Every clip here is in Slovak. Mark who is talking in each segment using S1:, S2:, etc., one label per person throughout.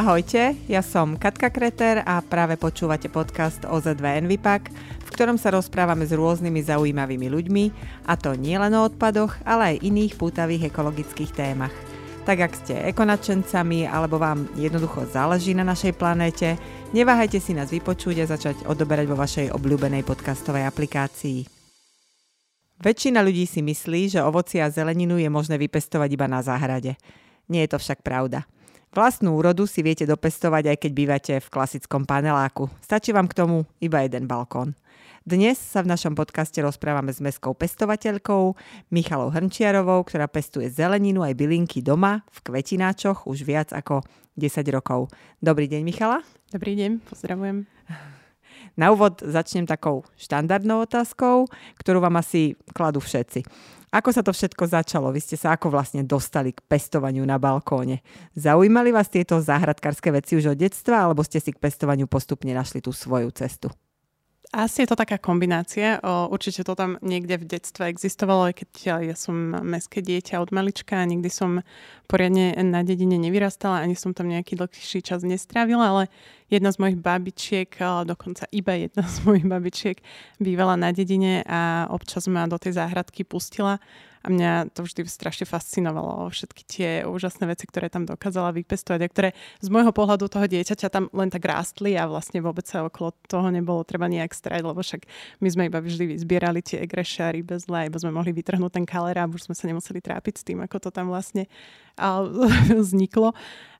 S1: Ahojte, ja som Katka Kreter a práve počúvate podcast OZ2 Envipak, v ktorom sa rozprávame s rôznymi zaujímavými ľuďmi, a to nielen o odpadoch, ale aj iných pútavých ekologických témach. Tak ak ste ekonačencami alebo vám jednoducho záleží na našej planéte, neváhajte si nás vypočuť a začať odoberať vo vašej obľúbenej podcastovej aplikácii. Väčšina ľudí si myslí, že ovoci a zeleninu je možné vypestovať iba na záhrade. Nie je to však pravda. Vlastnú úrodu si viete dopestovať aj keď bývate v klasickom paneláku. Stačí vám k tomu iba jeden balkón. Dnes sa v našom podcaste rozprávame s mestskou pestovateľkou Michalou Hrnčiarovou, ktorá pestuje zeleninu aj bylinky doma v kvetináčoch už viac ako 10 rokov. Dobrý deň, Michala.
S2: Dobrý deň, pozdravujem.
S1: Na úvod začnem takou štandardnou otázkou, ktorú vám asi kladú všetci. Ako sa to všetko začalo? Vy ste sa ako vlastne dostali k pestovaniu na balkóne? Zaujímali vás tieto záhradkárske veci už od detstva, alebo ste si k pestovaniu postupne našli tú svoju cestu?
S2: Asi je to taká kombinácia. O, určite to tam niekde v detstve existovalo, aj keď ja, som mestské dieťa od malička a nikdy som poriadne na dedine nevyrastala, ani som tam nejaký dlhší čas nestrávila, ale jedna z mojich babičiek, dokonca iba jedna z mojich babičiek bývala na dedine a občas ma do tej záhradky pustila a mňa to vždy strašne fascinovalo, všetky tie úžasné veci, ktoré tam dokázala vypestovať a ktoré z môjho pohľadu toho dieťaťa tam len tak rástli a vlastne vôbec sa okolo toho nebolo treba nejak strať, lebo však my sme iba vždy zbierali tie egreše a rybezle, iba sme mohli vytrhnúť ten kalera a už sme sa nemuseli trápiť s tým, ako to tam vlastne vzniklo.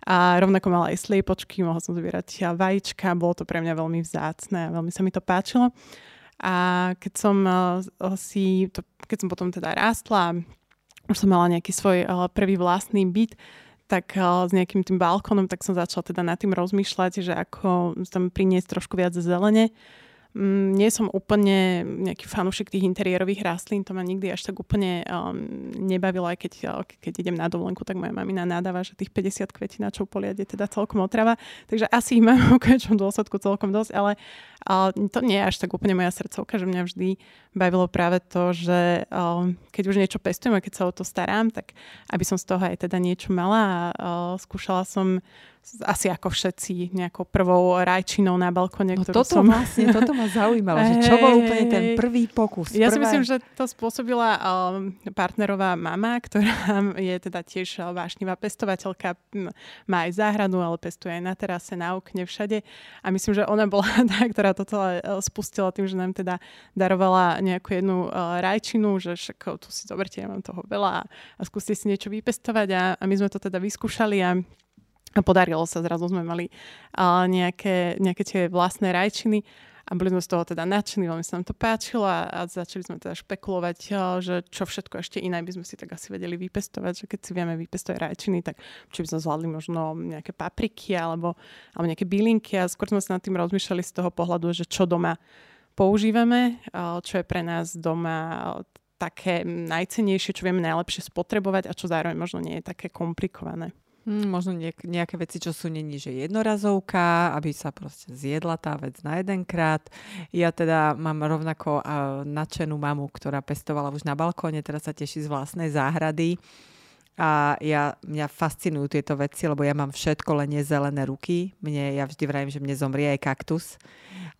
S2: A rovnako mala aj sliepočky, mohla som zbierať vajíčka, bolo to pre mňa veľmi vzácne a veľmi sa mi to páčilo. A keď som uh, si, to, keď som potom teda rástla, už som mala nejaký svoj uh, prvý vlastný byt, tak uh, s nejakým tým balkónom, tak som začala teda nad tým rozmýšľať, že ako tam priniesť trošku viac zelene. Mm, nie som úplne nejaký fanúšik tých interiérových rastlín, to ma nikdy až tak úplne um, nebavilo, aj keď, uh, keď idem na dovolenku, tak moja mamina nadáva, že tých 50 kvetináčov poliad je teda celkom otrava, takže asi ich mám v konečnom dôsledku celkom dosť, ale uh, to nie je až tak úplne moja srdcovka, že mňa vždy bavilo práve to, že uh, keď už niečo pestujem a keď sa o to starám, tak aby som z toho aj teda niečo mala a uh, skúšala som asi ako všetci nejakou prvou rajčinou na balkone.
S1: No toto
S2: som...
S1: vlastne, toto ma zaujímalo, že čo bol úplne ten prvý pokus.
S2: Ja prvá... si myslím, že to spôsobila um, partnerová mama, ktorá je teda tiež vášnivá pestovateľka, má aj záhradu, ale pestuje aj na terase, na okne, všade. A myslím, že ona bola tá, ktorá toto e, spustila tým, že nám teda darovala nejakú jednu uh, rajčinu, že však tu si zoberte, ja mám toho veľa a skúste si niečo vypestovať a, a my sme to teda vyskúšali a a podarilo sa, zrazu sme mali uh, nejaké, nejaké tie vlastné rajčiny a boli sme z toho teda nadšení, veľmi sa nám to páčilo a, a začali sme teda špekulovať, uh, že čo všetko ešte iné by sme si tak asi vedeli vypestovať, že keď si vieme vypestovať rajčiny, tak či by sme zvládli možno nejaké papriky alebo, alebo nejaké bylinky a skôr sme sa nad tým rozmýšľali z toho pohľadu, že čo doma používame, uh, čo je pre nás doma také najcenejšie, čo vieme najlepšie spotrebovať a čo zároveň možno nie je také komplikované.
S1: Hmm, možno niek- nejaké veci, čo sú není, že jednorazovka, aby sa proste zjedla tá vec na jedenkrát. Ja teda mám rovnako uh, nadšenú mamu, ktorá pestovala už na balkóne, teraz sa teší z vlastnej záhrady. A ja, mňa fascinujú tieto veci, lebo ja mám všetko, len nie zelené ruky. Mne, ja vždy vravím, že mne zomrie aj kaktus,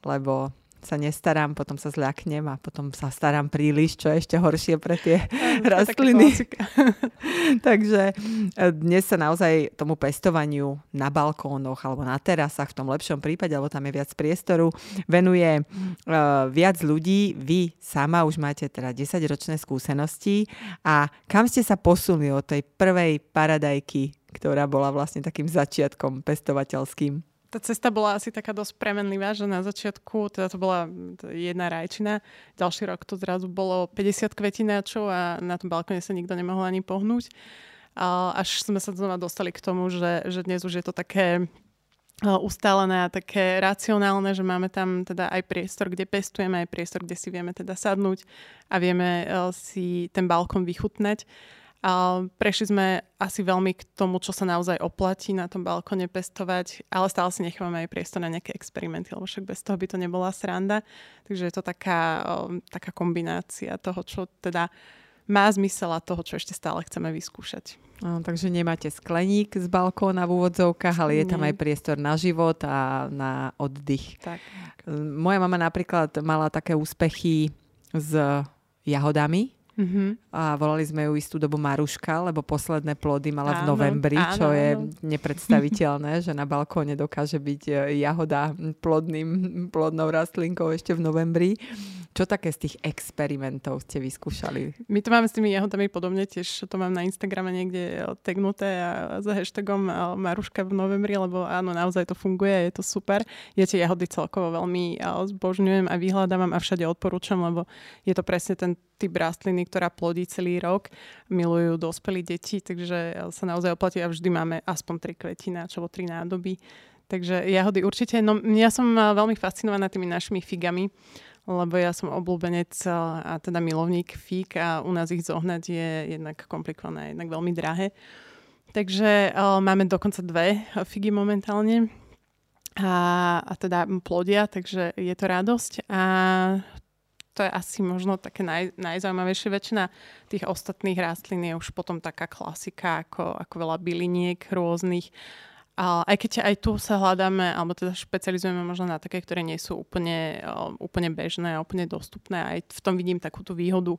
S1: lebo sa nestarám, potom sa zľaknem a potom sa starám príliš, čo je ešte horšie pre tie rastliny. Takže e, dnes sa naozaj tomu pestovaniu na balkónoch alebo na terasách v tom lepšom prípade, alebo tam je viac priestoru, venuje uh, viac ľudí. Vy sama už máte teda 10-ročné skúsenosti a kam ste sa posunuli od tej prvej paradajky, ktorá bola vlastne takým začiatkom pestovateľským?
S2: Tá cesta bola asi taká dosť premenlivá, že na začiatku, teda to bola jedna rajčina, ďalší rok to zrazu bolo 50 kvetináčov a na tom balkóne sa nikto nemohol ani pohnúť. Až sme sa znova dostali k tomu, že, že dnes už je to také ustálené a také racionálne, že máme tam teda aj priestor, kde pestujeme, aj priestor, kde si vieme teda sadnúť a vieme si ten balkón vychutnať. A prešli sme asi veľmi k tomu, čo sa naozaj oplatí na tom balkone pestovať, ale stále si nechávame aj priestor na nejaké experimenty, lebo však bez toho by to nebola sranda. Takže je to taká, taká kombinácia toho, čo teda má zmysel a toho, čo ešte stále chceme vyskúšať.
S1: No, takže nemáte skleník z balkóna v úvodzovkách, ale je tam aj priestor na život a na oddych.
S2: Tak.
S1: Moja mama napríklad mala také úspechy s jahodami, Mm-hmm. A volali sme ju istú dobu Maruška, lebo posledné plody mala áno, v novembri, áno, čo je áno. nepredstaviteľné, že na balkóne dokáže byť e, jahoda plodným, plodnou rastlinkou ešte v novembri. Čo také z tých experimentov ste vyskúšali?
S2: My to máme s tými jahodami podobne, tiež to mám na Instagrame niekde tegnuté a za hashtagom e, Maruška v novembri, lebo áno, naozaj to funguje, je to super. Ja tie jahody celkovo veľmi e, zbožňujem a vyhľadávam a všade odporúčam, lebo je to presne ten typ rastliny, ktorá plodí celý rok. Milujú dospelí deti, takže sa naozaj oplatí a vždy máme aspoň tri kvetiny, čo tri nádoby. Takže jahody určite. No, ja som veľmi fascinovaná tými našimi figami, lebo ja som obľúbenec a teda milovník fig a u nás ich zohnať je jednak komplikované, jednak veľmi drahé. Takže uh, máme dokonca dve figy momentálne a, a teda plodia, takže je to radosť. A to je asi možno také naj, najzaujímavejšie. Väčšina tých ostatných rastlín je už potom taká klasika, ako, ako veľa byliniek rôznych. A aj keď aj tu sa hľadáme, alebo teda špecializujeme možno na také, ktoré nie sú úplne, úplne bežné a úplne dostupné. Aj v tom vidím takú tú výhodu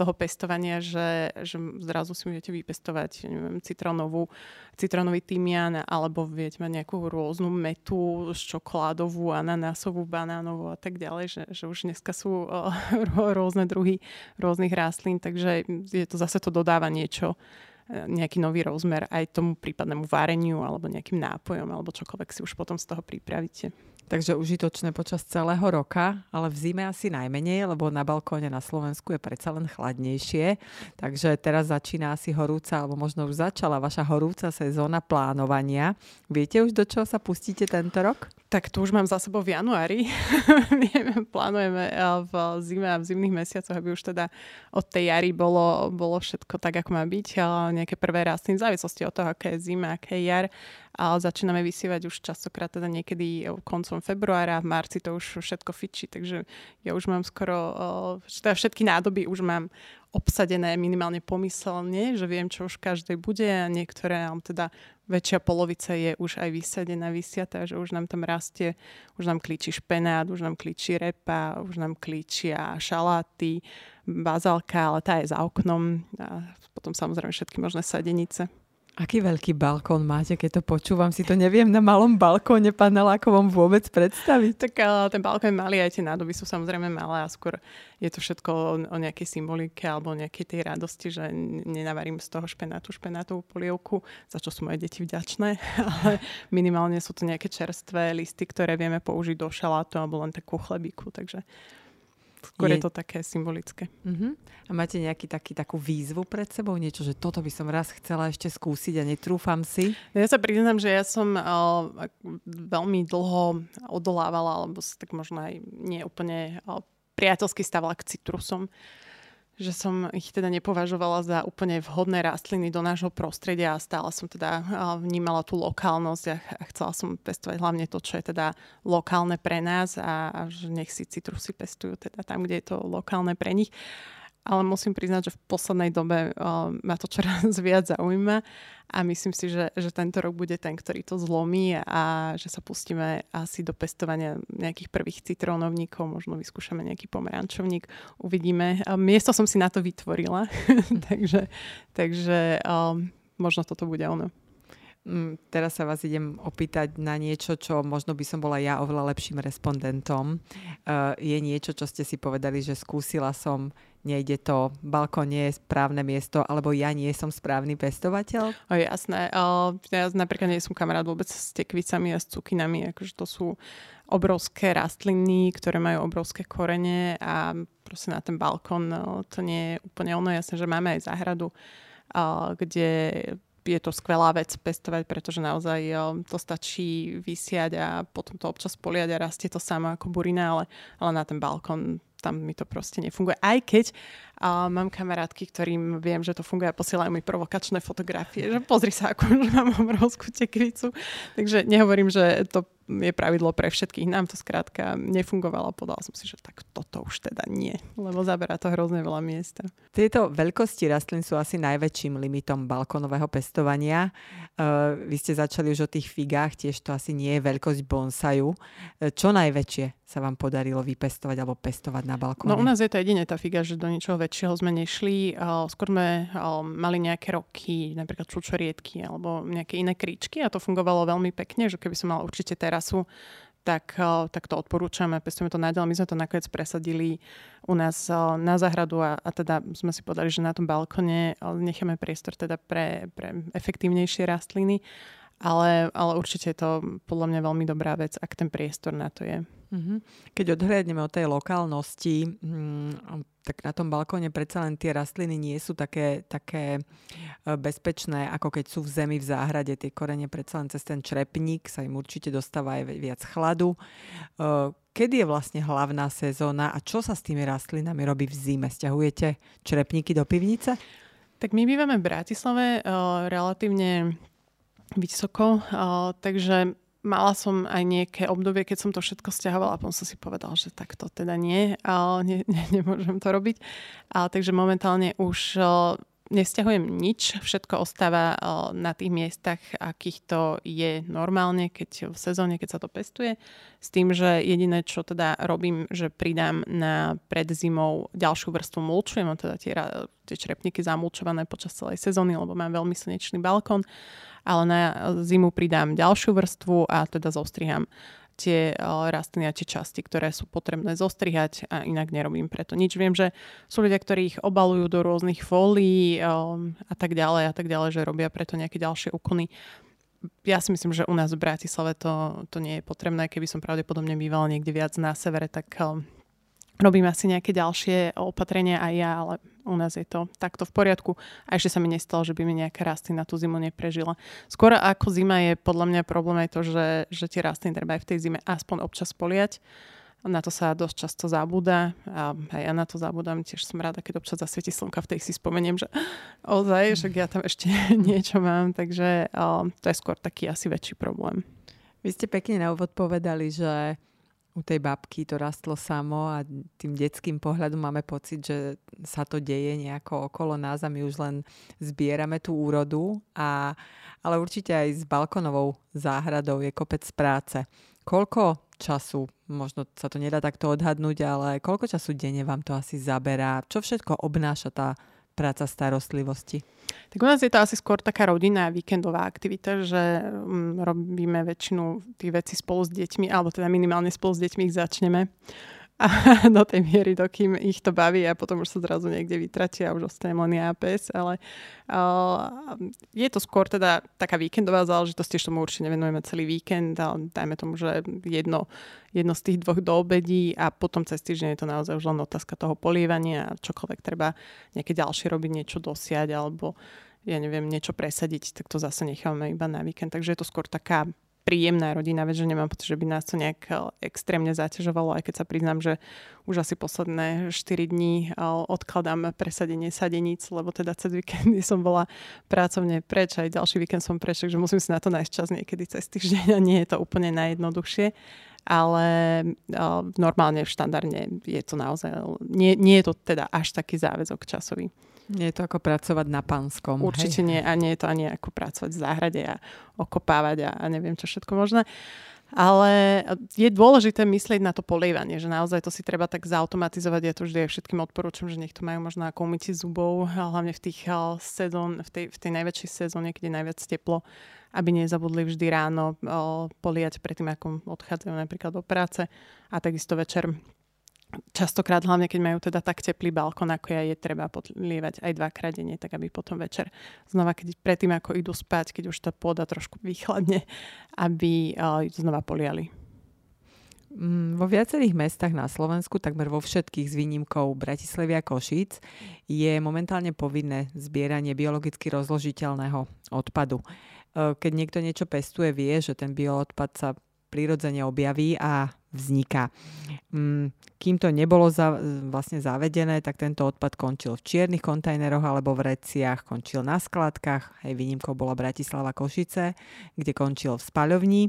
S2: toho pestovania, že, že zrazu si môžete vypestovať neviem, citronovú, citronový tymian alebo viete mať nejakú rôznu metu, čokoládovú, ananásovú, banánovú a tak ďalej, že, že už dneska sú rôzne druhy rôznych rastlín, takže je to zase to dodáva niečo nejaký nový rozmer aj tomu prípadnému vareniu alebo nejakým nápojom alebo čokoľvek si už potom z toho pripravíte.
S1: Takže užitočné počas celého roka, ale v zime asi najmenej, lebo na balkóne na Slovensku je predsa len chladnejšie. Takže teraz začína asi horúca, alebo možno už začala vaša horúca sezóna plánovania. Viete už, do čoho sa pustíte tento rok?
S2: Tak to už mám za sebou v januári. Plánujeme eh, v zime a v zimných mesiacoch, aby už teda od tej jary bolo, bolo všetko tak, ako má byť. Nejaké prvé rastliny, v závislosti od toho, aké je zima, aké je jar. Ale začíname vysievať už častokrát teda niekedy koncom februára, v marci to už všetko fičí, takže ja už mám skoro, eh, teda všetky nádoby už mám obsadené minimálne pomyselne, že viem, čo už každej bude a niektoré, teda väčšia polovica je už aj vysadená, vysiatá, že už nám tam rastie, už nám klíči špenát, už nám klíči repa, už nám klíčia šaláty, bazálka, ale tá je za oknom a potom samozrejme všetky možné sadenice.
S1: Aký veľký balkón máte, keď to počúvam? Si to neviem na malom balkóne panelákovom vôbec predstaviť.
S2: Tak uh, ten balkón je malý, aj tie nádoby sú samozrejme malé a skôr je to všetko o, nejakej symbolike alebo nejakej tej radosti, že nenavarím z toho špenátu špenátovú polievku, za čo sú moje deti vďačné, ale minimálne sú to nejaké čerstvé listy, ktoré vieme použiť do šalátu alebo len takú chlebíku, takže Skôr je, je to také symbolické.
S1: Uh-huh. A máte nejaký taký, takú výzvu pred sebou? Niečo, že toto by som raz chcela ešte skúsiť a netrúfam si?
S2: Ja sa priznám, že ja som uh, veľmi dlho odolávala, alebo tak možno aj nie úplne uh, priateľsky stávala k citrusom. Uh, že som ich teda nepovažovala za úplne vhodné rastliny do nášho prostredia a stále som teda vnímala tú lokálnosť a chcela som pestovať hlavne to, čo je teda lokálne pre nás a, že nech si citrusy pestujú teda tam, kde je to lokálne pre nich ale musím priznať, že v poslednej dobe uh, ma to čoraz viac zaujíma a myslím si, že, že tento rok bude ten, ktorý to zlomí a že sa pustíme asi do pestovania nejakých prvých citrónovníkov, možno vyskúšame nejaký pomerančovník, uvidíme. Uh, miesto som si na to vytvorila, takže, takže um, možno toto bude ono.
S1: Mm, teraz sa vás idem opýtať na niečo, čo možno by som bola ja oveľa lepším respondentom. Uh, je niečo, čo ste si povedali, že skúsila som, nejde to, balkón nie je správne miesto, alebo ja nie som správny pestovateľ?
S2: O, jasné. Uh, ja napríklad nie som kamarát vôbec s tekvicami a s cukinami, akože to sú obrovské rastliny, ktoré majú obrovské korene a proste na ten balkón no, to nie je úplne ono. Jasné, že máme aj záhradu, uh, kde je to skvelá vec pestovať, pretože naozaj to stačí vysiať a potom to občas poliať a rastie to samo ako burina, ale, ale na ten balkón tam mi to proste nefunguje. Aj keď A mám kamarátky, ktorým viem, že to funguje a posielajú mi provokačné fotografie, že pozri sa, ako že mám obrovskú tekvicu. Takže nehovorím, že to je pravidlo pre všetkých. Nám to skrátka nefungovalo. Podal som si, že tak toto už teda nie, lebo zaberá to hrozne veľa miesta.
S1: Tieto veľkosti rastlín sú asi najväčším limitom balkónového pestovania. Uh, vy ste začali už o tých figách, tiež to asi nie je veľkosť bonsaju. Uh, čo najväčšie sa vám podarilo vypestovať alebo pestovať na balkóne?
S2: No u nás je to jediné tá figa, že do ničoho väčšieho sme nešli. Skôr sme mali nejaké roky, napríklad čučoriedky alebo nejaké iné kríčky a to fungovalo veľmi pekne, že keby som mal určite terasu, tak, tak to odporúčame, pestujeme to naďalej. My sme to nakoniec presadili u nás na záhradu a, a teda sme si povedali, že na tom balkone necháme priestor teda pre, pre efektívnejšie rastliny, ale, ale určite je to podľa mňa veľmi dobrá vec, ak ten priestor na to je.
S1: Mm-hmm. Keď odhľadneme od tej lokálnosti, hm, tak na tom balkóne predsa len tie rastliny nie sú také, také e, bezpečné, ako keď sú v zemi v záhrade. Tie korene predsa len cez ten črepník sa im určite dostáva aj viac chladu. E, kedy je vlastne hlavná sezóna a čo sa s tými rastlinami robí v zime? Sťahujete črepníky do pivnice?
S2: Tak my bývame v Bratislave uh, relatívne vysoko, uh, takže mala som aj nejaké obdobie, keď som to všetko stiahovala a potom som si povedal, že tak to teda nie, ale ne, ne, nemôžem to robiť. A, takže momentálne už nesťahujem nič, všetko ostáva na tých miestach, akých to je normálne, keď v sezóne, keď sa to pestuje. S tým, že jediné, čo teda robím, že pridám na pred zimou ďalšiu vrstvu mulču. Mám teda tie, tie črepníky zamulčované počas celej sezóny, lebo mám veľmi slnečný balkón ale na zimu pridám ďalšiu vrstvu a teda zostriham tie rastliny a tie časti, ktoré sú potrebné zostrihať a inak nerobím preto nič. Viem, že sú ľudia, ktorí ich obalujú do rôznych fólií a tak ďalej a tak ďalej, že robia preto nejaké ďalšie úkony. Ja si myslím, že u nás v Bratislave to, to nie je potrebné. Keby som pravdepodobne bývala niekde viac na severe, tak robím asi nejaké ďalšie opatrenia aj ja, ale u nás je to takto v poriadku. A ešte sa mi nestalo, že by mi nejaká rastlina tú zimu neprežila. Skôr ako zima je podľa mňa problém aj to, že, že tie rastliny treba aj v tej zime aspoň občas poliať. Na to sa dosť často zabúda a ja na to zabúdam. Tiež som rada, keď občas zasvieti slnka, v tej si spomeniem, že ozaj, že ja tam ešte niečo mám, takže to je skôr taký asi väčší problém.
S1: Vy ste pekne na úvod povedali, že u tej babky to rastlo samo a tým detským pohľadom máme pocit, že sa to deje nejako okolo nás a my už len zbierame tú úrodu. A, ale určite aj s balkonovou záhradou je kopec práce. Koľko času, možno sa to nedá takto odhadnúť, ale koľko času denne vám to asi zaberá? Čo všetko obnáša tá práca starostlivosti?
S2: Tak u nás je to asi skôr taká rodinná víkendová aktivita, že um, robíme väčšinu tých vecí spolu s deťmi, alebo teda minimálne spolu s deťmi ich začneme a do tej miery, dokým ich to baví a potom už sa zrazu niekde vytratia a už ostane len ja pes, ale uh, je to skôr teda taká víkendová záležitosť, tiež tomu určite nevenujeme celý víkend, ale dajme tomu, že jedno, jedno z tých dvoch do obedí a potom cez týždeň je to naozaj už len otázka toho polievania a čokoľvek treba nejaké ďalšie robiť, niečo dosiať alebo ja neviem, niečo presadiť, tak to zase necháme iba na víkend. Takže je to skôr taká príjemná rodina, veď že nemám pocit, že by nás to nejak eh, extrémne zaťažovalo, aj keď sa priznám, že už asi posledné 4 dní eh, odkladám presadenie sadeníc, lebo teda cez víkendy som bola pracovne preč, aj ďalší víkend som preč, takže musím si na to nájsť čas niekedy cez týždeň a nie je to úplne najjednoduchšie ale normálne, štandardne je to naozaj, nie, nie je to teda až taký záväzok časový.
S1: Nie je to ako pracovať na pánskom.
S2: Určite hej. nie a nie je to ani ako pracovať v záhrade a okopávať a, a neviem čo všetko možné. Ale je dôležité myslieť na to polievanie, že naozaj to si treba tak zautomatizovať. Ja to vždy aj všetkým odporúčam, že nech to majú možno ako umytie zubov, hlavne v, tých sezón, v, tej, v tej najväčšej sezóne, keď je najviac teplo, aby nezabudli vždy ráno poliať predtým, ako odchádzajú napríklad do práce a takisto večer častokrát, hlavne keď majú teda tak teplý balkón, ako ja, je treba podlievať aj dvakrát denne, tak aby potom večer znova, keď predtým ako idú spať, keď už tá pôda trošku vychladne, aby uh, znova poliali.
S1: Mm, vo viacerých mestách na Slovensku, takmer vo všetkých s výnimkou Bratislavy Košíc, je momentálne povinné zbieranie biologicky rozložiteľného odpadu. Keď niekto niečo pestuje, vie, že ten bioodpad sa prirodzene objaví a vzniká. Mm, kým to nebolo za, vlastne zavedené, tak tento odpad končil v čiernych kontajneroch alebo v reciach, končil na skladkách, hej, výnimkou bola Bratislava Košice, kde končil v spaľovni,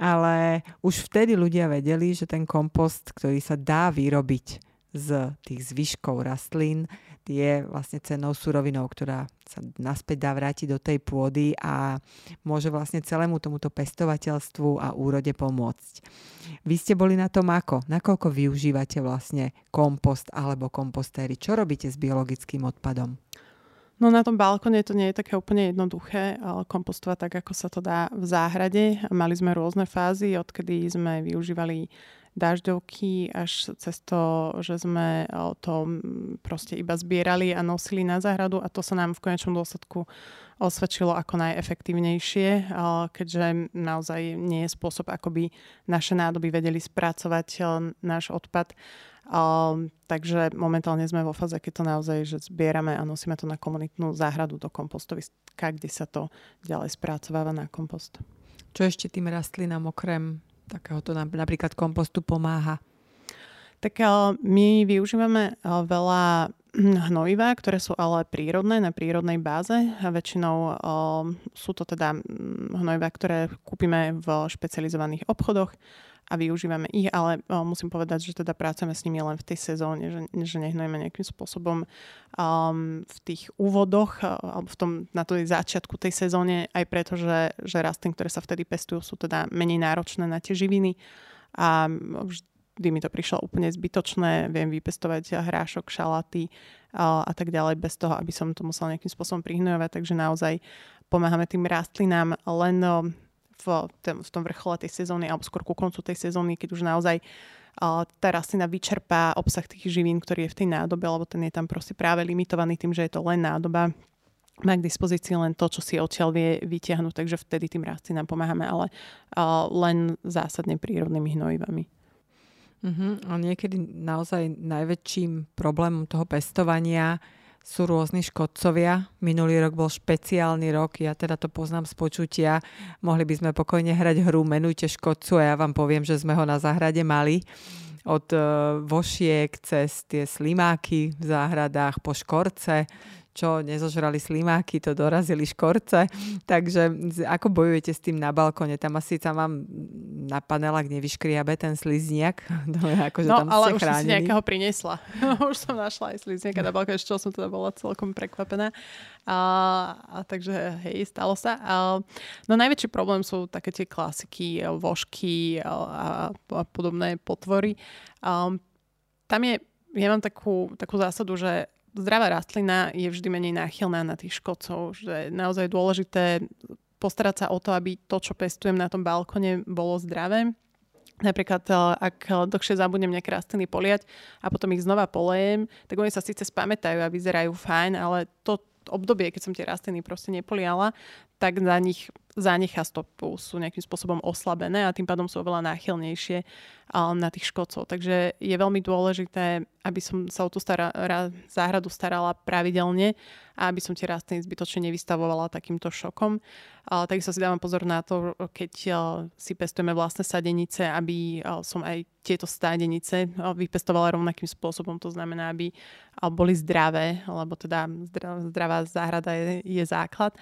S1: ale už vtedy ľudia vedeli, že ten kompost, ktorý sa dá vyrobiť z tých zvyškov rastlín je vlastne cennou surovinou, ktorá sa naspäť dá vrátiť do tej pôdy a môže vlastne celému tomuto pestovateľstvu a úrode pomôcť. Vy ste boli na tom ako? Nakoľko využívate vlastne kompost alebo kompostéry? Čo robíte s biologickým odpadom?
S2: No na tom balkone to nie je také úplne jednoduché kompostovať tak, ako sa to dá v záhrade. Mali sme rôzne fázy, odkedy sme využívali dažďovky až cez to, že sme to proste iba zbierali a nosili na záhradu a to sa nám v konečnom dôsledku osvedčilo ako najefektívnejšie, keďže naozaj nie je spôsob, ako by naše nádoby vedeli spracovať náš odpad takže momentálne sme vo fáze, keď to naozaj že zbierame a nosíme to na komunitnú záhradu do kompostoviska, kde sa to ďalej spracováva na kompost.
S1: Čo ešte tým rastlinám okrem takéhoto napríklad kompostu pomáha?
S2: Tak my využívame veľa hnojiva, ktoré sú ale prírodné, na prírodnej báze. A väčšinou sú to teda hnojiva, ktoré kúpime v špecializovaných obchodoch a využívame ich, ale o, musím povedať, že teda pracujeme s nimi len v tej sezóne, že, že nehnujeme nejakým spôsobom um, v tých úvodoch alebo v tom, na tej začiatku tej sezóne, aj preto, že, že rastliny, ktoré sa vtedy pestujú, sú teda menej náročné na tie živiny a vždy mi to prišlo úplne zbytočné, viem vypestovať hrášok, šalaty a, tak ďalej bez toho, aby som to musela nejakým spôsobom prihnojovať, takže naozaj pomáhame tým rastlinám len v, tom, vrchole tej sezóny alebo skôr ku koncu tej sezóny, keď už naozaj tá rastlina vyčerpá obsah tých živín, ktorý je v tej nádobe, lebo ten je tam proste práve limitovaný tým, že je to len nádoba má k dispozícii len to, čo si odtiaľ vie vytiahnuť, takže vtedy tým rastlinám pomáhame, ale uh, len zásadne prírodnými hnojivami.
S1: Uh-huh. A niekedy naozaj najväčším problémom toho pestovania sú rôzni škodcovia. Minulý rok bol špeciálny rok, ja teda to poznám z počutia. Mohli by sme pokojne hrať hru Menujte škodcu a ja vám poviem, že sme ho na záhrade mali. Od uh, vošiek cez tie slimáky v záhradách po škorce, čo nezožrali slimáky, to dorazili škorce. Takže ako bojujete s tým na balkone? Tam asi sa vám na panelách nevyškriabe ten slizniak.
S2: akože no, tam ale už chránili. si nejakého priniesla. už som našla aj slizniaka na balkone, čo som teda bola celkom prekvapená. A, a takže hej, stalo sa. A, no najväčší problém sú také tie klasiky, vožky a, a podobné potvory. A, tam je, ja mám takú, takú zásadu, že zdravá rastlina je vždy menej náchylná na tých škodcov, že je naozaj dôležité postarať sa o to, aby to, čo pestujem na tom balkone, bolo zdravé. Napríklad, eh, ak dlhšie zabudnem nejaké rastliny poliať a potom ich znova polejem, tak oni sa síce spamätajú a vyzerajú fajn, ale to obdobie, keď som tie rastliny proste nepoliala, tak na nich zánecha stopu sú nejakým spôsobom oslabené a tým pádom sú oveľa náchylnejšie na tých škodcov. Takže je veľmi dôležité, aby som sa o tú stará, záhradu starala pravidelne a aby som tie rastliny zbytočne nevystavovala takýmto šokom. A takisto si dávam pozor na to, keď si pestujeme vlastné sadenice, aby som aj tieto stádenice vypestovala rovnakým spôsobom. To znamená, aby boli zdravé, lebo teda zdravá záhrada je, je základ.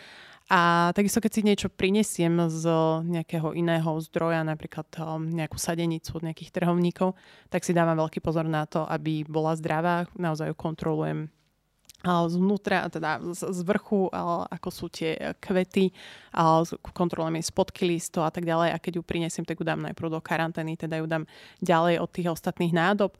S2: A takisto, keď si niečo prinesiem z nejakého iného zdroja, napríklad um, nejakú sadenicu od nejakých trhovníkov, tak si dávam veľký pozor na to, aby bola zdravá. Naozaj ju kontrolujem zvnútra, teda z vrchu, ako sú tie kvety, kontrolujem jej spodky listo a tak ďalej a keď ju prinesiem, tak ju dám najprv do karantény, teda ju dám ďalej od tých ostatných nádob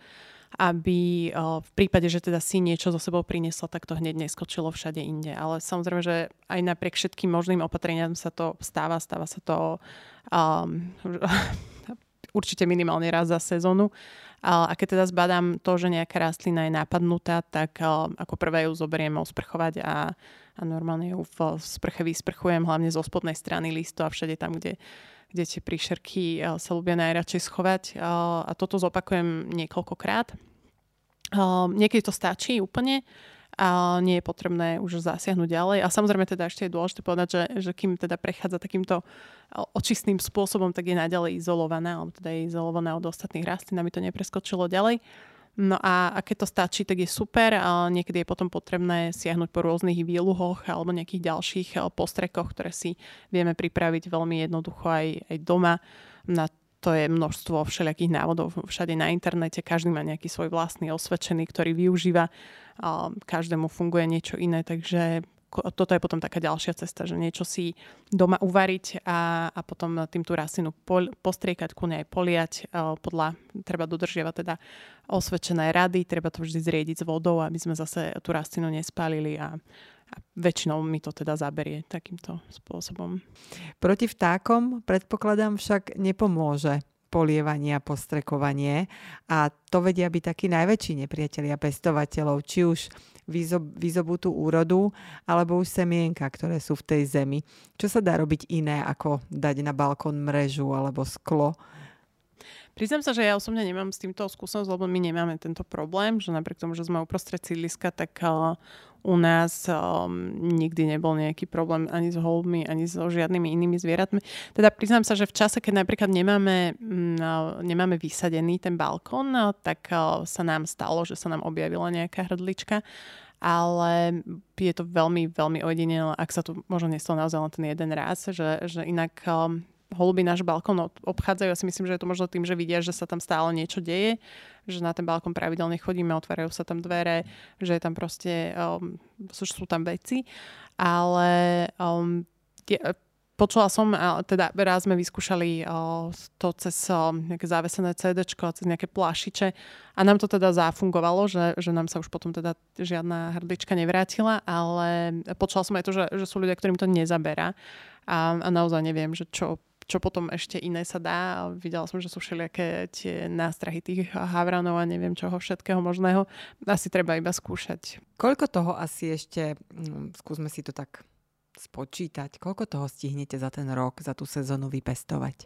S2: aby v prípade, že teda si niečo zo sebou priniesla, tak to hneď neskočilo všade inde. Ale samozrejme, že aj napriek všetkým možným opatreniam sa to stáva, stáva sa to um, určite minimálne raz za sezónu. A keď teda zbadám to, že nejaká rastlina je napadnutá, tak ako prvé ju zoberiem osprchovať a, a normálne ju v sprche vysprchujem, hlavne zo spodnej strany listu a všade tam, kde kde tie príšerky eh, sa ľubia najradšej schovať. Eh, a toto zopakujem niekoľkokrát. Eh, niekedy to stačí úplne, a nie je potrebné už zasiahnuť ďalej. A samozrejme teda ešte je dôležité povedať, že, že kým teda prechádza takýmto očistným spôsobom, tak je naďalej izolovaná, alebo teda je izolovaná od ostatných rastlín, aby to nepreskočilo ďalej. No a, a keď to stačí, tak je super. A niekedy je potom potrebné siahnuť po rôznych výluhoch alebo nejakých ďalších postrekoch, ktoré si vieme pripraviť veľmi jednoducho aj, aj doma. Na to je množstvo všelijakých návodov všade na internete, každý má nejaký svoj vlastný osvedčený, ktorý využíva, každému funguje niečo iné, takže toto je potom taká ďalšia cesta, že niečo si doma uvariť a, a potom tým tú rastlinu pol, postriekať, ku nej poliať. Podľa, treba dodržiavať teda osvedčené rady, treba to vždy zriediť s vodou, aby sme zase tú rastlinu nespálili a, a väčšinou mi to teda zaberie takýmto spôsobom.
S1: Proti vtákom predpokladám však nepomôže polievanie a postrekovanie a to vedia byť takí najväčší nepriatelia pestovateľov, či už výzobú tú úrodu alebo už semienka, ktoré sú v tej zemi. Čo sa dá robiť iné, ako dať na balkón mrežu alebo sklo?
S2: Priznám sa, že ja osobne nemám s týmto skúsenosť, lebo my nemáme tento problém, že napriek tomu, že sme uprostred sídliska, tak uh, u nás um, nikdy nebol nejaký problém ani s holbmi, ani so žiadnymi inými zvieratmi. Teda priznám sa, že v čase, keď napríklad nemáme, uh, nemáme vysadený ten balkón, tak uh, sa nám stalo, že sa nám objavila nejaká hrdlička ale je to veľmi, veľmi ojedinelé, ak sa tu možno nestalo naozaj len ten jeden raz, že, že inak um, holuby náš balkón obchádzajú. Ja si myslím, že je to možno tým, že vidia, že sa tam stále niečo deje, že na ten balkón pravidelne chodíme, otvárajú sa tam dvere, že je tam proste, um, sú, tam veci. Ale um, je, počula som, teda raz sme vyskúšali to cez nejaké závesené CD, cez nejaké plášiče a nám to teda zafungovalo, že, že nám sa už potom teda žiadna hrdlička nevrátila, ale počula som aj to, že, že sú ľudia, ktorým to nezaberá a, a naozaj neviem, že čo čo potom ešte iné sa dá. Videla som, že sú všelijaké tie nástrahy tých havranov a neviem čoho všetkého možného. Asi treba iba skúšať.
S1: Koľko toho asi ešte, no, skúsme si to tak spočítať, koľko toho stihnete za ten rok, za tú sezónu vypestovať?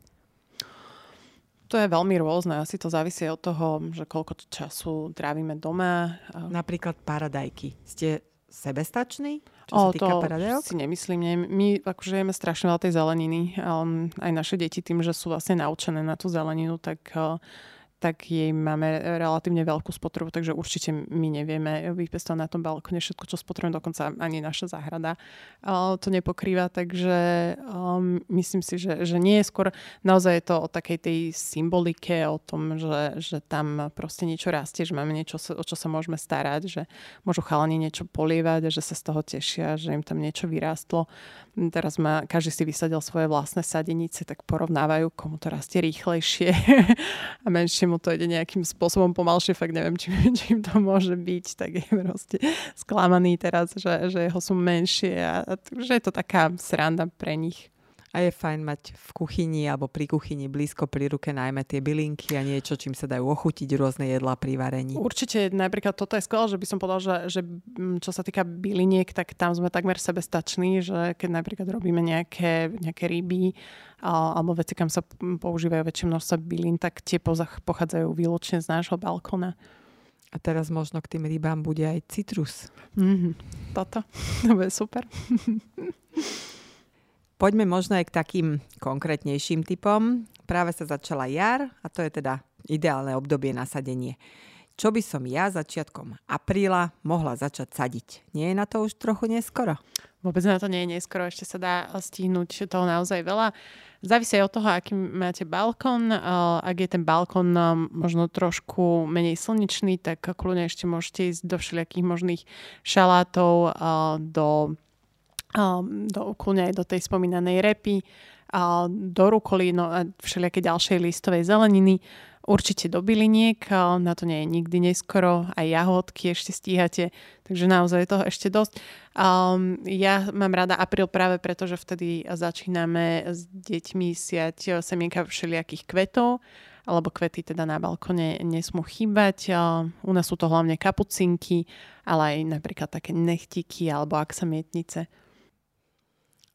S2: To je veľmi rôzne. Asi to závisí od toho, že koľko času trávime doma.
S1: Napríklad paradajky. Ste sebestačný? Čo o, sa týka to paradajok?
S2: si nemyslím. Nie. My akože jeme strašne veľa tej zeleniny. Um, aj naše deti tým, že sú vlastne naučené na tú zeleninu, tak uh, tak jej máme relatívne veľkú spotrebu, takže určite my nevieme vypestovať na tom balkone všetko, čo spotrebujeme, dokonca ani naša záhrada to nepokrýva, takže um, myslím si, že, že nie je skôr, naozaj je to o takej tej symbolike, o tom, že, že tam proste niečo rastie, že máme niečo, o čo sa môžeme starať, že môžu chalani niečo polievať že sa z toho tešia, že im tam niečo vyrástlo. Teraz ma, každý si vysadil svoje vlastné sadenice, tak porovnávajú, komu to rastie rýchlejšie a menšie mu to ide nejakým spôsobom pomalšie, fakt neviem, či, čím to môže byť, tak je proste sklamaný teraz, že, že jeho sú menšie a, a že je to taká sranda pre nich.
S1: A je fajn mať v kuchyni alebo pri kuchyni blízko pri ruke najmä tie bylinky a niečo, čím sa dajú ochutiť rôzne jedlá pri varení.
S2: Určite, napríklad toto je skvelé, že by som povedal, že, že čo sa týka byliniek, tak tam sme takmer sebestační, že keď napríklad robíme nejaké, nejaké ryby alebo veci, kam sa používajú väčšie množstvo bylín, tak tie pochádzajú výlučne z nášho balkóna.
S1: A teraz možno k tým rybám bude aj citrus.
S2: Mm-hmm. Toto, to bude super.
S1: Poďme možno aj k takým konkrétnejším typom. Práve sa začala jar a to je teda ideálne obdobie na sadenie. Čo by som ja začiatkom apríla mohla začať sadiť? Nie je na to už trochu neskoro?
S2: Vôbec na to nie je neskoro, ešte sa dá stihnúť toho naozaj veľa. Závisí aj od toho, aký máte balkón. Ak je ten balkón možno trošku menej slnečný, tak kľudne ešte môžete ísť do všelijakých možných šalátov, do um, do, kľudne aj do tej spomínanej repy, a do rukolí no a všelijaké ďalšej listovej zeleniny. Určite do byliniek, na to nie je nikdy neskoro, aj jahodky ešte stíhate, takže naozaj je toho ešte dosť. Um, ja mám rada apríl práve preto, že vtedy začíname s deťmi siať semienka všelijakých kvetov, alebo kvety teda na balkone nesmú chýbať. U nás sú to hlavne kapucinky, ale aj napríklad také nechtiky alebo aksamietnice.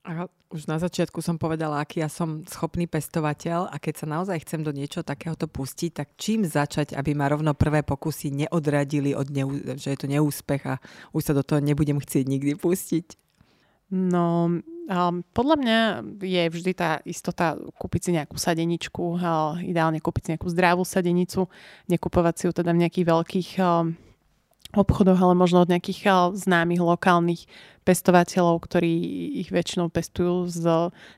S1: A už na začiatku som povedala, aký ja som schopný pestovateľ a keď sa naozaj chcem do niečo takéhoto pustiť, tak čím začať, aby ma rovno prvé pokusy neodradili od neú, že je to neúspech a už sa do toho nebudem chcieť nikdy pustiť?
S2: No, um, podľa mňa je vždy tá istota kúpiť si nejakú sadeničku, uh, ideálne kúpiť si nejakú zdravú sadenicu, nekupovať si ju teda v nejakých veľkých uh, obchodoch, ale možno od nejakých uh, známych lokálnych pestovateľov, ktorí ich väčšinou pestujú s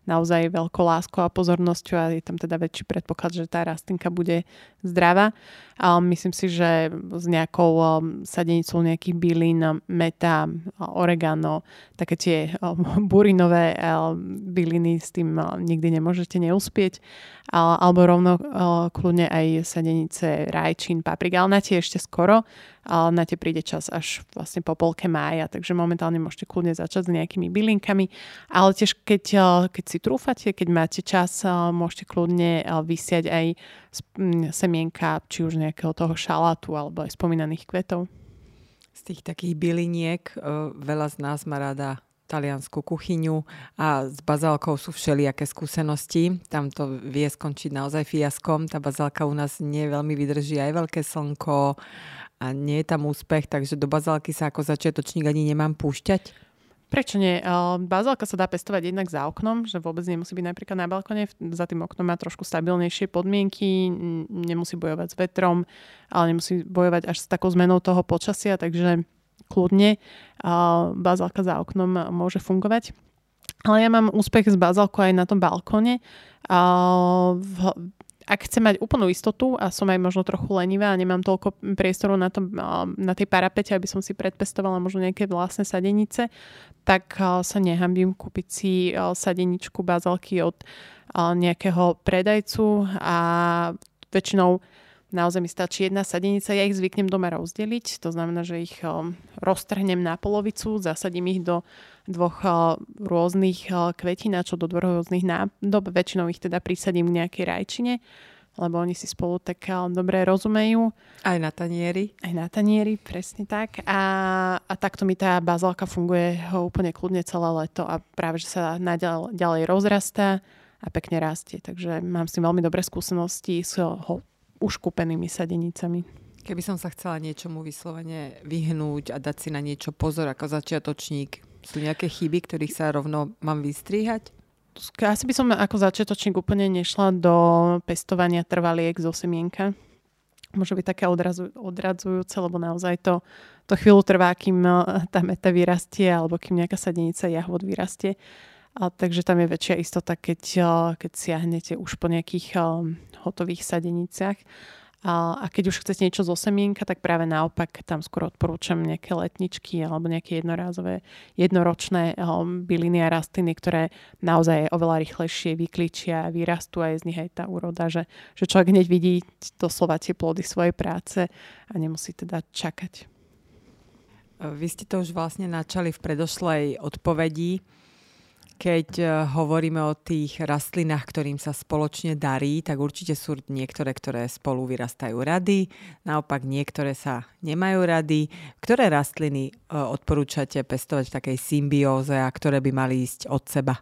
S2: naozaj veľkou láskou a pozornosťou a je tam teda väčší predpoklad, že tá rastlinka bude zdravá. A myslím si, že s nejakou um, sadenicou nejakých bylín, meta, oregano, také tie um, burinové um, byliny s tým nikdy nemôžete neúspieť. Alebo rovno uh, kľudne aj sadenice rajčín, paprika, ale na tie ešte skoro. Na tie príde čas až vlastne po polke mája, takže momentálne môžete kľudne začať s nejakými bylinkami, ale tiež keď, eh, keď si trúfate, keď máte čas, eh, môžete kľudne eh, vysiať aj mm, semienka, či už nejakého toho šalátu alebo aj spomínaných kvetov.
S1: Z tých takých byliniek veľa z nás má rada taliansku kuchyňu a s bazálkou sú všelijaké skúsenosti. Tam to vie skončiť naozaj fiaskom. Tá bazálka u nás nie veľmi vydrží aj veľké slnko a nie je tam úspech, takže do bazálky sa ako začiatočník ani nemám púšťať.
S2: Prečo nie? Bazálka sa dá pestovať jednak za oknom, že vôbec nemusí byť napríklad na balkone. Za tým oknom má trošku stabilnejšie podmienky, nemusí bojovať s vetrom, ale nemusí bojovať až s takou zmenou toho počasia, takže kľudne bazálka za oknom môže fungovať. Ale ja mám úspech s bazálkou aj na tom balkóne. Ak chcem mať úplnú istotu a som aj možno trochu lenivá a nemám toľko priestoru na, tom, na tej parapete, aby som si predpestovala možno nejaké vlastné sadenice, tak sa nehambím kúpiť si sadeničku bazalky od nejakého predajcu a väčšinou naozaj mi stačí jedna sadenica. Ja ich zvyknem doma rozdeliť, to znamená, že ich roztrhnem na polovicu, zasadím ich do dvoch rôznych kvetináčov, do dvoch rôznych nádob. Väčšinou ich teda prisadím k nejakej rajčine, lebo oni si spolu tak dobre rozumejú.
S1: Aj na tanieri.
S2: Aj na tanieri, presne tak. A, a takto mi tá bazálka funguje úplne kľudne celé leto a práve, že sa naďalej ďalej rozrastá a pekne rastie. Takže mám s tým veľmi dobré skúsenosti s ho, už kúpenými sadenicami.
S1: Keby som sa chcela niečomu vyslovene vyhnúť a dať si na niečo pozor ako začiatočník, sú nejaké chyby, ktorých sa rovno mám vystriehať?
S2: Asi by som ako začiatočník úplne nešla do pestovania trvaliek zo semienka. Môže byť také odrazu, odradzujúce, lebo naozaj to, to chvíľu trvá, kým eh, tá meta vyrastie alebo kým nejaká sadenica jahod vyrastie. A takže tam je väčšia istota, keď, eh, keď siahnete už po nejakých um, hotových sadeniciach. A, keď už chcete niečo zo semienka, tak práve naopak tam skôr odporúčam nejaké letničky alebo nejaké jednorázové, jednoročné um, byliny a rastliny, ktoré naozaj oveľa rýchlejšie vykličia, vyrastú a je z nich aj tá úroda, že, že človek hneď vidí doslova tie plody svojej práce a nemusí teda čakať.
S1: Vy ste to už vlastne načali v predošlej odpovedi keď e, hovoríme o tých rastlinách, ktorým sa spoločne darí, tak určite sú niektoré, ktoré spolu vyrastajú rady, naopak niektoré sa nemajú rady. Ktoré rastliny e, odporúčate pestovať v takej symbióze a ktoré by mali ísť od seba?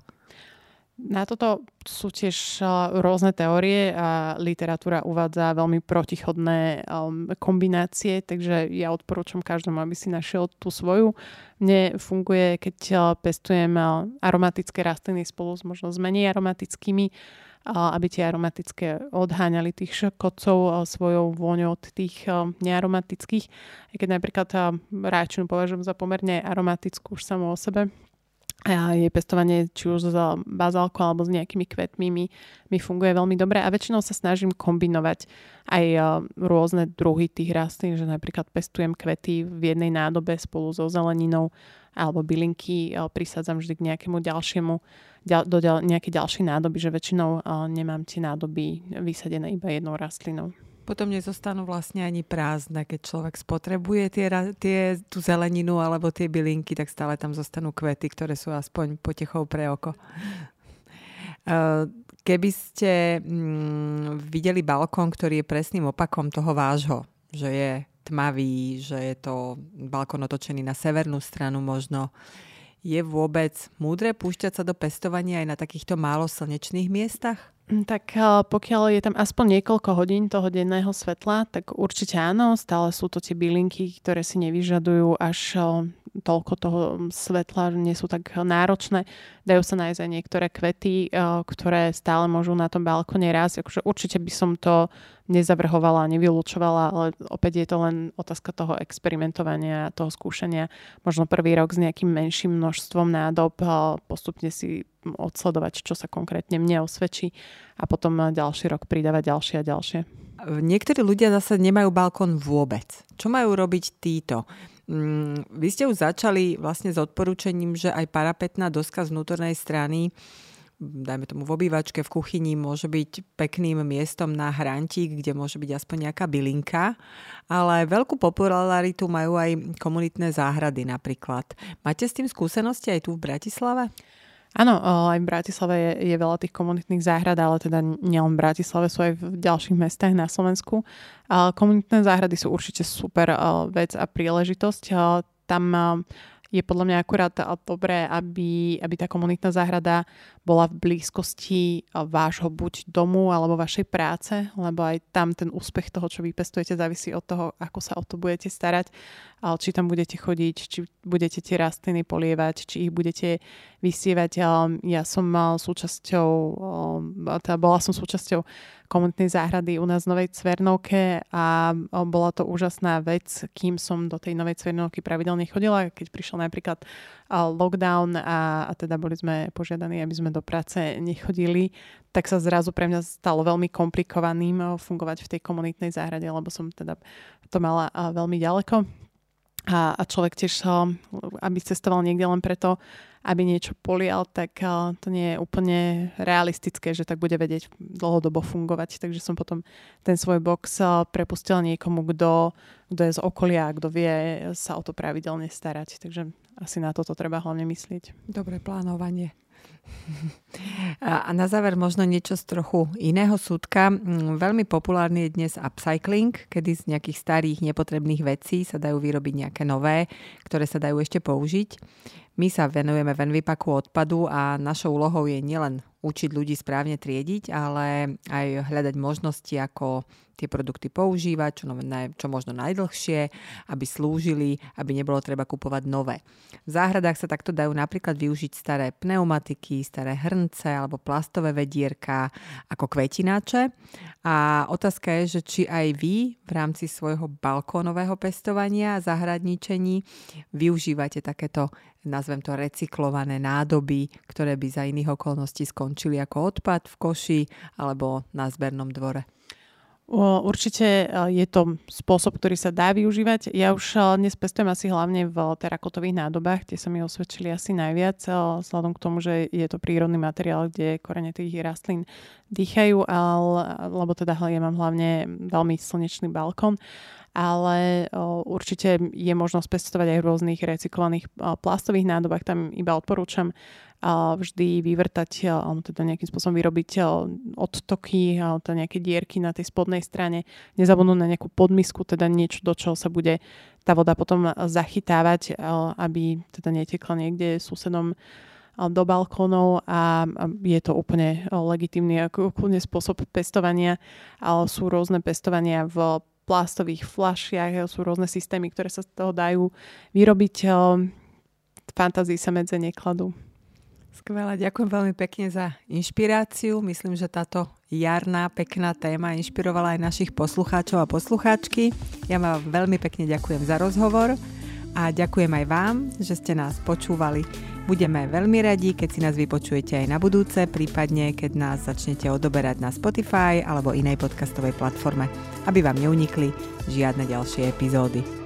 S2: Na toto sú tiež rôzne teórie a literatúra uvádza veľmi protichodné um, kombinácie, takže ja odporúčam každému, aby si našiel tú svoju. Mne funguje, keď pestujem aromatické rastliny spolu s možno s menej aromatickými, aby tie aromatické odháňali tých škodcov svojou vôňou od tých nearomatických. Keď napríklad ráčinu považujem za pomerne aromatickú už samo o sebe, a jej pestovanie či už s bazálkou alebo s nejakými kvetmi mi, mi funguje veľmi dobre. A väčšinou sa snažím kombinovať aj rôzne druhy tých rastlín, že napríklad pestujem kvety v jednej nádobe spolu so zeleninou alebo bylinky prisádzam vždy k nejakému ďalšiemu do nejakej ďalšej nádoby, že väčšinou nemám tie nádoby vysadené iba jednou rastlinou
S1: potom nezostanú vlastne ani prázdne. Keď človek spotrebuje tie, tie, tú zeleninu alebo tie bylinky, tak stále tam zostanú kvety, ktoré sú aspoň potechou pre oko. Keby ste mm, videli balkón, ktorý je presným opakom toho vášho, že je tmavý, že je to balkón otočený na severnú stranu možno, Je vôbec múdre púšťať sa do pestovania aj na takýchto málo slnečných miestach?
S2: Tak pokiaľ je tam aspoň niekoľko hodín toho denného svetla, tak určite áno, stále sú to tie bylinky, ktoré si nevyžadujú až toľko toho svetla, nie sú tak náročné. Dajú sa nájsť aj niektoré kvety, ktoré stále môžu na tom balkone rásť. Akože určite by som to nezavrhovala, nevylúčovala, ale opäť je to len otázka toho experimentovania, toho skúšania. Možno prvý rok s nejakým menším množstvom nádob, postupne si odsledovať, čo sa konkrétne mne osvedčí a potom ďalší rok pridávať ďalšie a ďalšie.
S1: Niektorí ľudia zase nemajú balkón vôbec. Čo majú robiť títo? Mm, vy ste už začali vlastne s odporúčením, že aj parapetná doska z vnútornej strany dajme tomu v obývačke, v kuchyni, môže byť pekným miestom na hrantík, kde môže byť aspoň nejaká bylinka, ale veľkú popularitu majú aj komunitné záhrady napríklad. Máte s tým skúsenosti aj tu v Bratislave?
S2: Áno, aj v Bratislave je, je veľa tých komunitných záhrad, ale teda nielen v Bratislave, sú aj v ďalších mestách na Slovensku. Komunitné záhrady sú určite super vec a príležitosť. Tam je podľa mňa akurát dobré, aby, aby tá komunitná záhrada bola v blízkosti vášho buď domu alebo vašej práce, lebo aj tam ten úspech toho, čo vypestujete, závisí od toho, ako sa o to budete starať, či tam budete chodiť, či budete tie rastliny polievať, či ich budete vysievať. Ja som mal súčasťou, teda bola som súčasťou komunitnej záhrady u nás v Novej Cvernovke a bola to úžasná vec, kým som do tej Novej Cvernovky pravidelne chodila, keď prišiel napríklad lockdown a, a teda boli sme požiadaní, aby sme do práce nechodili, tak sa zrazu pre mňa stalo veľmi komplikovaným fungovať v tej komunitnej záhrade, lebo som teda to mala veľmi ďaleko. A, a človek tiež, aby cestoval niekde len preto, aby niečo polial, tak to nie je úplne realistické, že tak bude vedieť dlhodobo fungovať. Takže som potom ten svoj box prepustila niekomu, kto, kto je z okolia, kto vie sa o to pravidelne starať. Takže asi na toto treba hlavne myslieť.
S1: Dobré plánovanie. A na záver možno niečo z trochu iného súdka. Mm, veľmi populárny je dnes upcycling, kedy z nejakých starých nepotrebných vecí sa dajú vyrobiť nejaké nové, ktoré sa dajú ešte použiť. My sa venujeme venvipaku odpadu a našou úlohou je nielen učiť ľudí správne triediť, ale aj hľadať možnosti, ako tie produkty používať, čo, čo možno najdlhšie, aby slúžili, aby nebolo treba kupovať nové. V záhradách sa takto dajú napríklad využiť staré pneumatiky, staré hrnce alebo plastové vedierka ako kvetináče. A otázka je, že či aj vy v rámci svojho balkónového pestovania a zahradničení využívate takéto nazvem to recyklované nádoby, ktoré by za iných okolností skončili ako odpad v koši alebo na zbernom dvore.
S2: Určite je to spôsob, ktorý sa dá využívať. Ja už dnes pestujem asi hlavne v terakotových nádobách, tie sa mi osvedčili asi najviac, vzhľadom k tomu, že je to prírodný materiál, kde korene tých rastlín dýchajú, ale, lebo teda ja mám hlavne veľmi slnečný balkón ale určite je možnosť pestovať aj v rôznych recyklovaných plastových nádobách. Tam iba odporúčam vždy vyvrtať, alebo teda nejakým spôsobom vyrobiť odtoky, teda nejaké dierky na tej spodnej strane, nezabudnúť na nejakú podmisku, teda niečo, do čoho sa bude tá voda potom zachytávať, aby teda netekla niekde susedom do balkónov a je to úplne legitímny úplne spôsob pestovania. Ale sú rôzne pestovania v plastových flašiach, sú rôzne systémy, ktoré sa z toho dajú vyrobiť. Fantázii sa medze nekladú.
S1: Skvelé, ďakujem veľmi pekne za inšpiráciu. Myslím, že táto jarná, pekná téma inšpirovala aj našich poslucháčov a poslucháčky. Ja vám veľmi pekne ďakujem za rozhovor a ďakujem aj vám, že ste nás počúvali. Budeme veľmi radi, keď si nás vypočujete aj na budúce, prípadne keď nás začnete odoberať na Spotify alebo inej podcastovej platforme, aby vám neunikli žiadne ďalšie epizódy.